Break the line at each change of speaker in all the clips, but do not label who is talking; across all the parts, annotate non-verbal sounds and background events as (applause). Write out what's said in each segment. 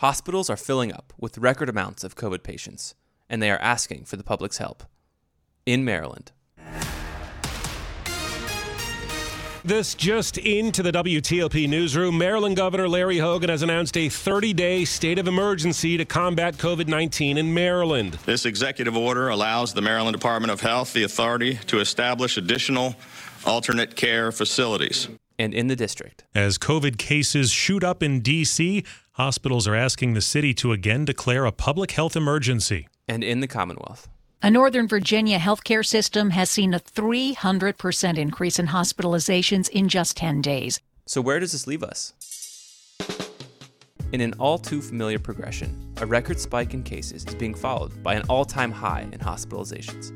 Hospitals are filling up with record amounts of COVID patients, and they are asking for the public's help. In Maryland,
This just into the WTOP newsroom. Maryland Governor Larry Hogan has announced a 30 day state of emergency to combat COVID 19 in Maryland.
This executive order allows the Maryland Department of Health the authority to establish additional alternate care facilities.
and in the district,
As COVID cases shoot up in D.C., hospitals are asking the city to again declare a public health emergency.
and in the Commonwealth.
A Northern Virginia healthcare system has seen a 300% increase in hospitalizations in just 10 days.
So, where does this leave us? In an all too familiar progression, a record spike in cases is being followed by an all time high in hospitalizations.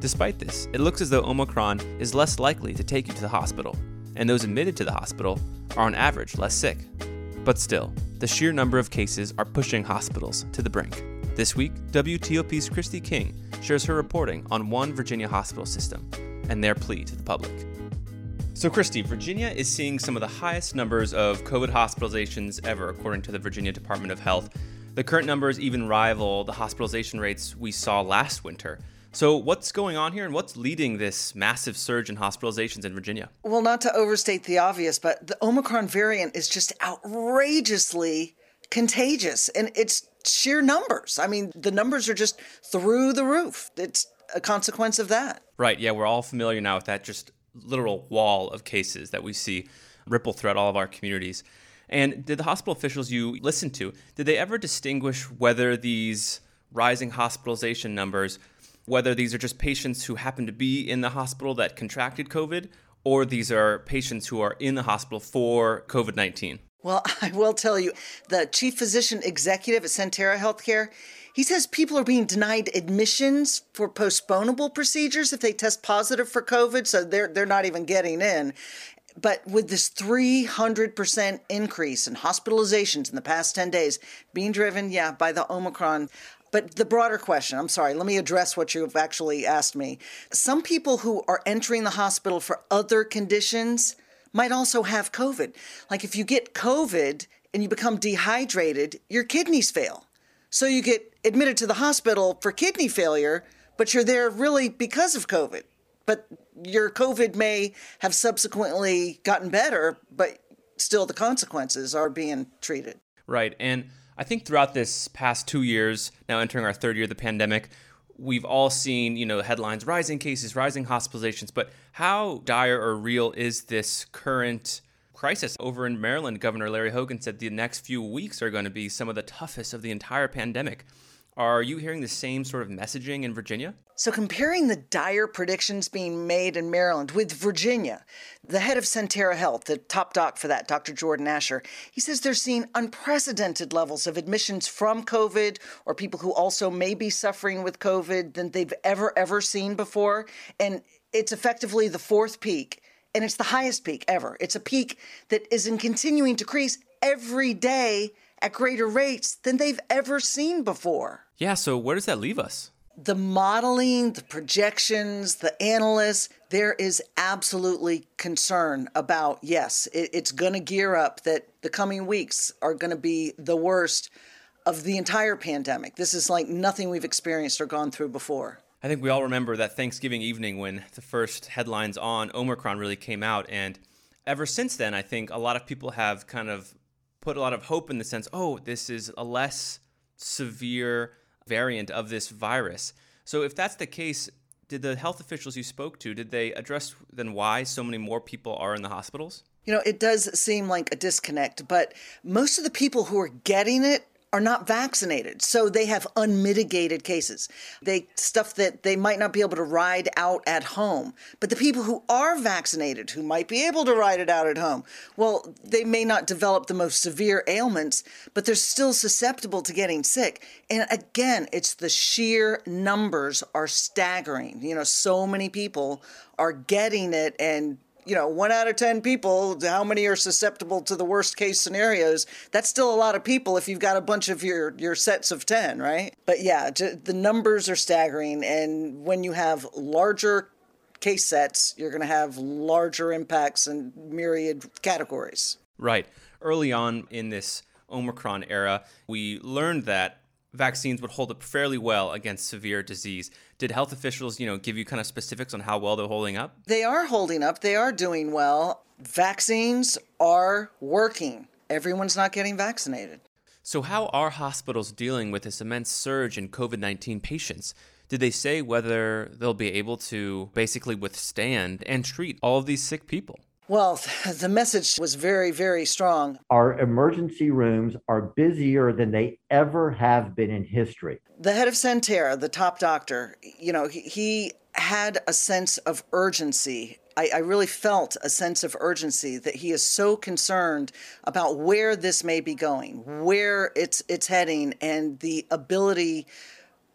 Despite this, it looks as though Omicron is less likely to take you to the hospital, and those admitted to the hospital are on average less sick. But still, the sheer number of cases are pushing hospitals to the brink. This week, WTOP's Kristi King shares her reporting on one Virginia hospital system and their plea to the public. So, Kristi, Virginia is seeing some of the highest numbers of COVID hospitalizations ever, according to the Virginia Department of Health. The current numbers even rival the hospitalization rates we saw last winter. So, what's going on here and what's leading this massive surge in hospitalizations in Virginia?
Well, not to overstate the obvious, but the Omicron variant is just outrageously contagious and it's sheer numbers. I mean, the numbers are just through the roof. It's a consequence of that.
Right, yeah, we're all familiar now with that just literal wall of cases that we see ripple throughout all of our communities. And did the hospital officials you listened to, did they ever distinguish whether these rising hospitalization numbers, whether these are just patients who happen to be in the hospital that contracted COVID, or these are patients who are in the hospital for COVID 19?
Well, (laughs) I will tell you, the chief physician executive at Sentara Healthcare, he says people are being denied admissions for postponable procedures if they test positive for COVID, so they're they're not even getting in. But with this 300% increase in hospitalizations in the past 10 days being driven, yeah, by the Omicron. But the broader question, I'm sorry, let me address what you've actually asked me. Some people who are entering the hospital for other conditions might also have COVID. Like if you get COVID and you become dehydrated, your kidneys fail. So you get admitted to the hospital for kidney failure, but you're there really because of COVID. But your COVID may have subsequently gotten better, but still the consequences are being treated.
Right. And I think throughout this past two years, now entering our third year of the pandemic, we've all seen, you know, headlines, rising cases, rising hospitalizations. But how dire or real is this current crisis? Over in Maryland, Governor Larry Hogan said the next few weeks are going to be some of the toughest of the entire pandemic. Are you hearing the same sort of messaging in Virginia?
So, comparing the dire predictions being made in Maryland with Virginia, the head of Sentara Health, the top doc for that, Dr. Jordan Asher, he says they're seeing unprecedented levels of admissions from COVID or people who also may be suffering with COVID than they've ever, ever seen before. And it's effectively the fourth peak, and it's the highest peak ever. It's a peak that is in continuing to increase every day at greater rates than they've ever seen before
Yeah, so where does that leave us?
the modeling, the projections, the analysts, there is absolutely concern about yes, it, it's going to gear up that the coming weeks are going to be the worst of the entire pandemic. This is like nothing we've experienced or gone through before.
I think we all remember that Thanksgiving evening when the first headlines on Omicron really came out. And ever since then, I think a lot of people have kind of put a lot of hope in the sense, oh, this is a less severe variant of this virus. So if that's the case, did the health officials you spoke to, did they address then why so many more people are in the hospitals?
You know, it does seem like a disconnect, but most of the people who are getting it are not vaccinated. So they have unmitigated cases. They stuff that they might not be able to ride out at home. But the people who are vaccinated, who might be able to ride it out at home, well, they may not develop the most severe ailments, but they're still susceptible to getting sick. And again, it's the sheer numbers are staggering. You know, so many people are getting it and you know, one out of 10 people, how many are susceptible to the worst case scenarios? That's still a lot of people if you've got a bunch of your, your sets of 10, right? But yeah, the numbers are staggering. And when you have larger case sets, you're going to have larger impacts in myriad categories.
Right. Early on in this Omicron era. We learned that vaccines would hold up fairly well against severe disease. Did health officials, you know, give you kind of specifics on how well they're holding up?
They are holding up. They are doing well. Vaccines are working. Everyone's not getting vaccinated.
So, how are hospitals dealing with this immense surge in COVID 19 patients? Did they say whether they'll be able to basically withstand and treat all of these sick people?
Well, (laughs) the message was very, very strong.
Our emergency rooms are busier than they ever have been in history.
The head of Sentara, the top doctor, you know, he, he had a sense of urgency. I, I, really felt a sense of urgency that he is so concerned about where this may be going, where it's it's heading, and the ability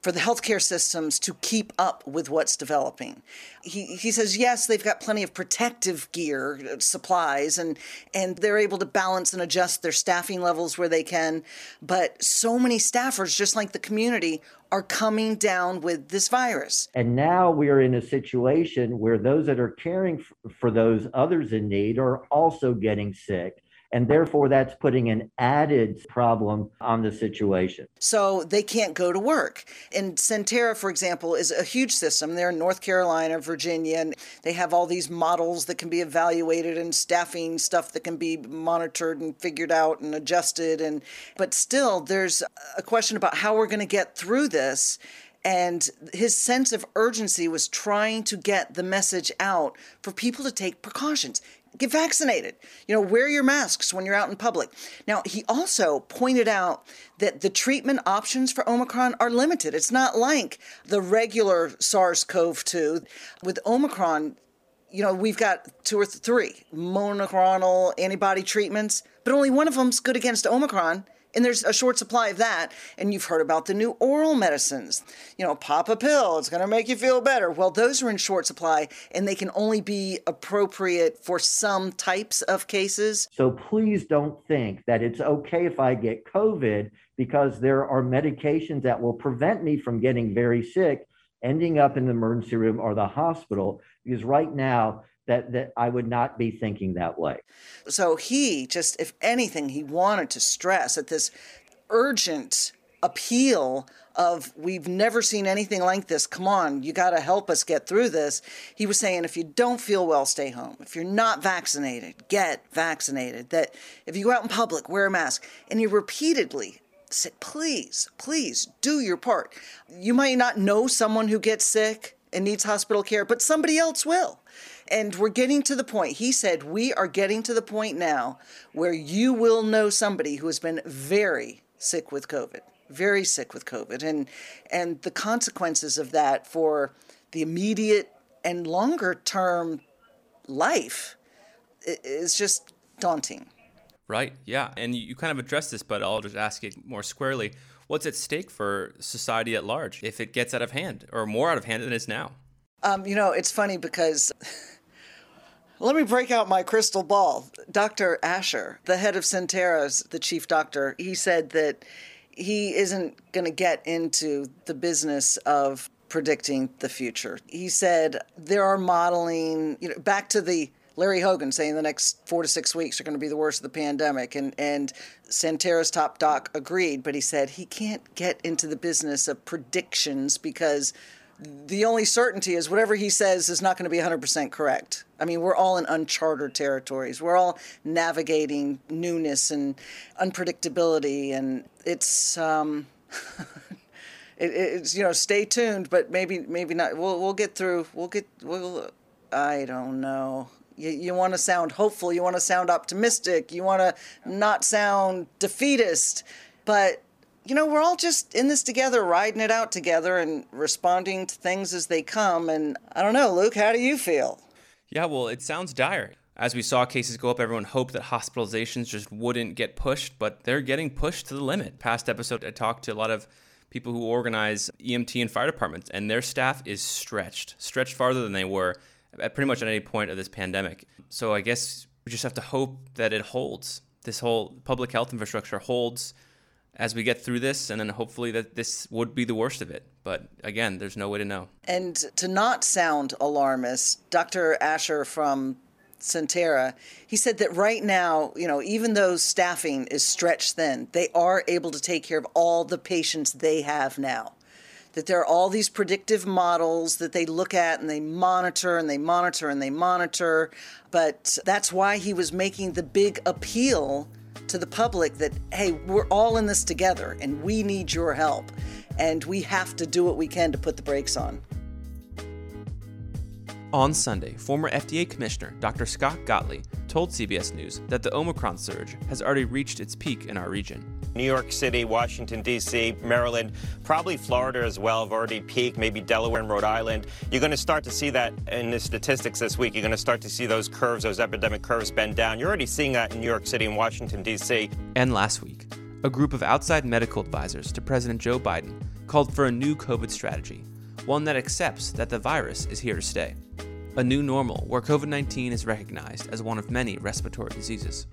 for the healthcare systems to keep up with what's developing. He, he says, yes, they've got plenty of protective gear, uh, supplies, and, and they're able to balance and adjust their staffing levels where they can. But so many staffers, just like the community, are coming down with this virus.
And now we are in a situation where those that are caring for those others in need are also getting sick and therefore that's putting an added problem on the situation.
So they can't go to work. And Sentara, for example, is a huge system. They're in North Carolina, Virginia, and they have all these models that can be evaluated and staffing stuff that can be monitored and figured out and adjusted. And but still, there's a question about how we're going to get through this and his sense of urgency was trying to get the message out for people to take precautions get vaccinated. You know, wear your masks when you're out in public. Now, he also pointed out that the treatment options for Omicron are limited. It's not like the regular SARS CoV 2. With Omicron, you know, we've got two or three monoclonal antibody treatments, but only one of them's good against Omicron and there's a short supply of that. And you've heard about the new oral medicines. You know, pop a pill, it's going to make you feel better. Well, those are in short supply and they can only be appropriate for some types of cases.
So please don't think that it's okay if I get COVID because there are medications that will prevent me from getting very sick, ending up in the emergency room or the hospital. Because right now, that that I would not be thinking that way.
So he just if anything he wanted to stress at this urgent appeal of we've never seen anything like this. Come on, you got to help us get through this. He was saying if you don't feel well, stay home. If you're not vaccinated, get vaccinated. That if you go out in public, wear a mask. And he repeatedly please, please do your part. You might not know someone who gets sick and needs hospital care, but somebody else will. And we're getting to the point. He said, We are getting to the point now where you will know somebody who has been very sick with COVID, very sick with COVID. And, and the consequences of that for the immediate and longer term life is just daunting.
Right, yeah. And you kind of addressed this, but I'll just ask it more squarely. What's at stake for society at large if it gets out of hand or more out of hand than it is now?
Um, you know, it's funny because (laughs) let me break out my crystal ball. Dr. Asher, the head of Sentara's, the chief doctor, he said that he isn't going to get into the business of predicting the future. He said there are modeling, you know, back to the Larry Hogan saying the next four to six weeks are going to be the worst of the pandemic. And, and Sentara's top doc agreed, but he said he can't get into the business of predictions because the only certainty is whatever he says is not going to be 100% correct. I mean, we're all in uncharted territories. We're all navigating newness and unpredictability, and it's um, (laughs) it, it's you know, stay tuned, but maybe maybe not. We'll we'll get through. We'll get we'll. I don't know. You, you want to sound hopeful. You want to sound optimistic. You want to not sound defeatist, but you know, we're all just in this together, riding it out together and responding to things as they come. And I don't know, Luke, how do you feel?
Yeah, well, it sounds dire. As we saw cases go up, everyone hoped that hospitalizations just wouldn't get pushed, but they're getting pushed to the limit. Past episode, I talked to a lot of people who organize EMT and fire departments, and their staff is stretched, stretched farther than they were at pretty much at any point of this pandemic. So I guess we just have to hope that it holds. This whole public health infrastructure holds as we get through this, and then hopefully that this would be the worst of it. But again, there's no way to know.
And to not sound alarmist, Dr. Asher from Sentara, he said that right now, you know, even though staffing is stretched thin, they are able to take care of all the patients they have now. That there are all these predictive models that they look at and they monitor and they monitor and they monitor. But that's why he was making the big appeal to the public that, hey, we're all in this together and we need your help. And we have to do what we can to put the brakes on.
On Sunday, former FDA Commissioner Dr. Scott Gottlieb told CBS News that the Omicron surge has already reached its peak in our region.
New York City, Washington, D.C., Maryland, probably Florida as well have already peaked, maybe Delaware and Rhode Island. You're going to start to see that in the statistics this week. You're going to start to see those curves, those epidemic curves bend down. You're already seeing that in New York City and Washington, D.C.
And last week, a group of outside medical advisors to President Joe Biden called for a new COVID strategy, one that accepts that the virus is here to stay a new normal where COVID 19 is recognized as one of many respiratory diseases.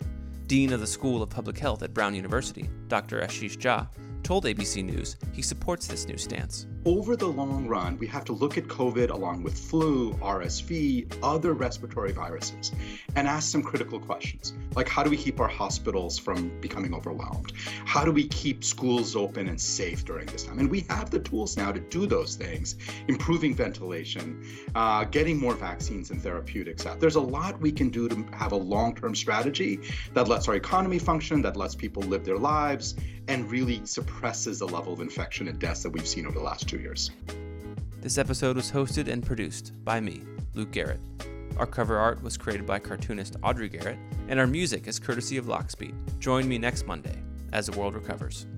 Dean of the School of Public Health at Brown University, Dr. Ashish Jha, told ABC News he supports this new stance.
Over the long run, we have to look at COVID along with flu, RSV, other respiratory viruses, and ask some critical questions. Like, how do we keep our hospitals from becoming overwhelmed? How do we keep schools open and safe during this time? And we have the tools now to do those things, improving ventilation, uh, getting more vaccines and therapeutics out. There's a lot we can do to have a long term strategy that lets our economy function, that lets people live their lives, and really suppresses the level of infection and deaths that we've seen over the last two years.
This episode was hosted and produced by me, Luke Garrett. Our cover art was created by cartoonist Audrey Garrett, and our music is courtesy of Lockspeed. Join me next Monday as the world recovers.